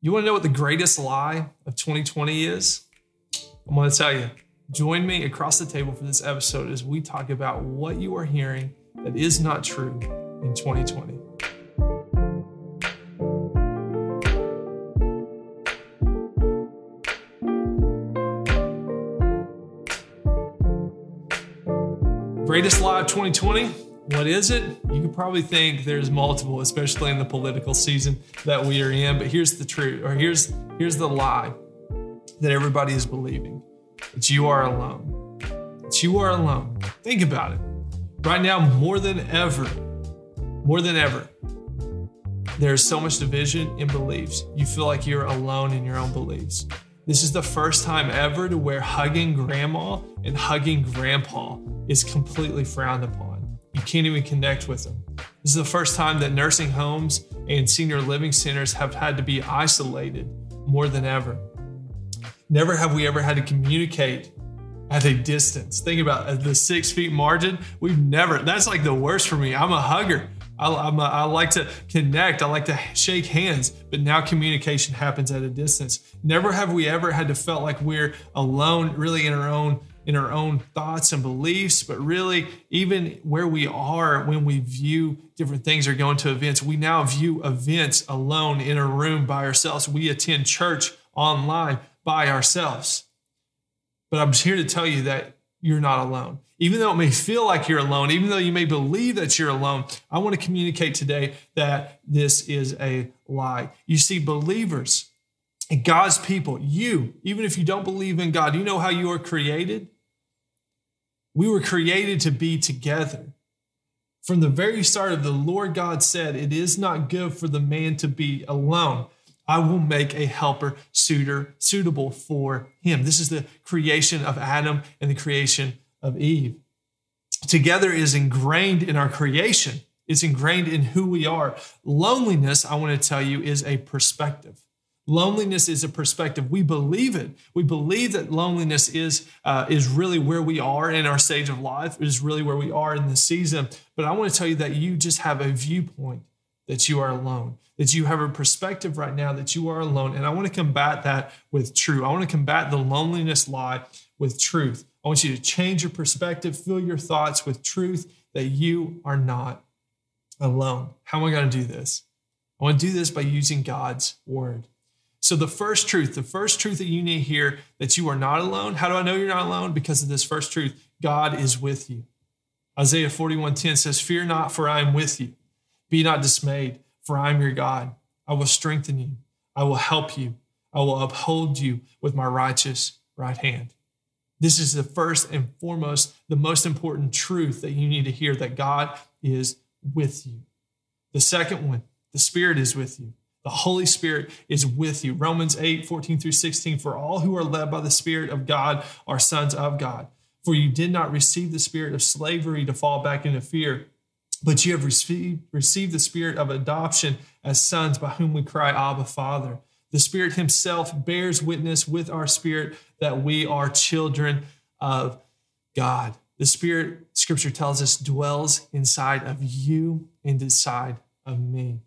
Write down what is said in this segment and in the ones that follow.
You want to know what the greatest lie of 2020 is? I'm going to tell you. Join me across the table for this episode as we talk about what you are hearing that is not true in 2020. Greatest lie of 2020? What is it? You could probably think there's multiple, especially in the political season that we are in. But here's the truth, or here's here's the lie that everybody is believing: that you are alone. That you are alone. Think about it. Right now, more than ever, more than ever, there's so much division in beliefs. You feel like you're alone in your own beliefs. This is the first time ever to where hugging grandma and hugging grandpa is completely frowned upon. You can't even connect with them. This is the first time that nursing homes and senior living centers have had to be isolated more than ever. Never have we ever had to communicate at a distance. Think about the six feet margin. We've never, that's like the worst for me. I'm a hugger. I, a, I, like to connect. I like to shake hands, but now communication happens at a distance. Never have we ever had to felt like we're alone, really in our own in our own thoughts and beliefs, but really, even where we are when we view different things or going to events, we now view events alone in a room by ourselves. We attend church online by ourselves. But I'm here to tell you that you're not alone. Even though it may feel like you're alone, even though you may believe that you're alone, I want to communicate today that this is a lie. You see, believers, God's people, you, even if you don't believe in God, you know how you are created? We were created to be together. From the very start of the Lord God said, It is not good for the man to be alone. I will make a helper suitor suitable for him. This is the creation of Adam and the creation of Eve. Together is ingrained in our creation. It's ingrained in who we are. Loneliness, I want to tell you, is a perspective. Loneliness is a perspective. We believe it. We believe that loneliness is uh, is really where we are in our stage of life. Is really where we are in the season. But I want to tell you that you just have a viewpoint that you are alone. That you have a perspective right now that you are alone. And I want to combat that with truth. I want to combat the loneliness lie with truth. I want you to change your perspective, fill your thoughts with truth that you are not alone. How am I going to do this? I want to do this by using God's word. So, the first truth, the first truth that you need to hear that you are not alone. How do I know you're not alone? Because of this first truth God is with you. Isaiah 41:10 says, Fear not, for I am with you. Be not dismayed, for I am your God. I will strengthen you. I will help you. I will uphold you with my righteous right hand. This is the first and foremost, the most important truth that you need to hear that God is with you. The second one, the Spirit is with you. The Holy Spirit is with you. Romans 8, 14 through 16. For all who are led by the Spirit of God are sons of God. For you did not receive the spirit of slavery to fall back into fear, but you have received, received the spirit of adoption as sons by whom we cry, Abba, Father. The Spirit Himself bears witness with our spirit that we are children of God. The Spirit, Scripture tells us, dwells inside of you and inside of me.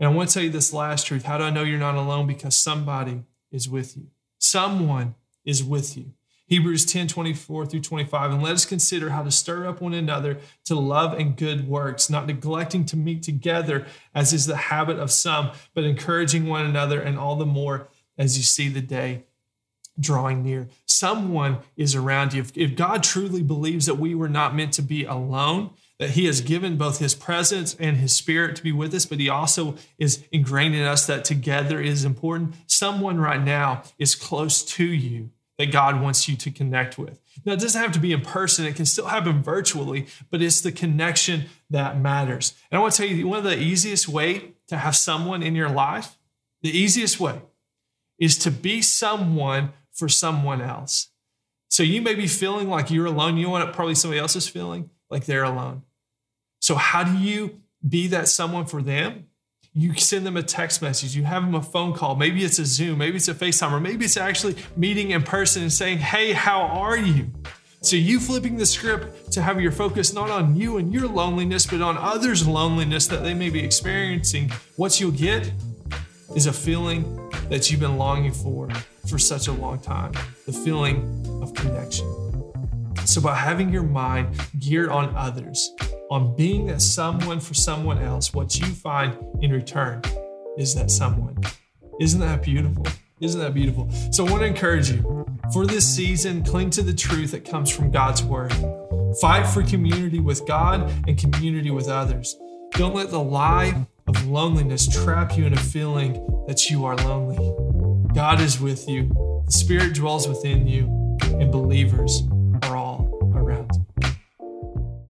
And I want to tell you this last truth. How do I know you're not alone? Because somebody is with you. Someone is with you. Hebrews 10 24 through 25. And let us consider how to stir up one another to love and good works, not neglecting to meet together, as is the habit of some, but encouraging one another, and all the more as you see the day drawing near. Someone is around you. If, if God truly believes that we were not meant to be alone, that he has given both his presence and his spirit to be with us, but he also is ingrained in us that together is important. Someone right now is close to you that God wants you to connect with. Now, it doesn't have to be in person, it can still happen virtually, but it's the connection that matters. And I want to tell you one of the easiest way to have someone in your life, the easiest way is to be someone for someone else. So you may be feeling like you're alone. You know what probably somebody else is feeling? Like they're alone. So, how do you be that someone for them? You send them a text message, you have them a phone call. Maybe it's a Zoom, maybe it's a FaceTime, or maybe it's actually meeting in person and saying, Hey, how are you? So, you flipping the script to have your focus not on you and your loneliness, but on others' loneliness that they may be experiencing, what you'll get is a feeling that you've been longing for for such a long time the feeling of connection. So, by having your mind geared on others, on being that someone for someone else, what you find in return is that someone. Isn't that beautiful? Isn't that beautiful? So, I want to encourage you for this season, cling to the truth that comes from God's word. Fight for community with God and community with others. Don't let the lie of loneliness trap you in a feeling that you are lonely. God is with you, the Spirit dwells within you, and believers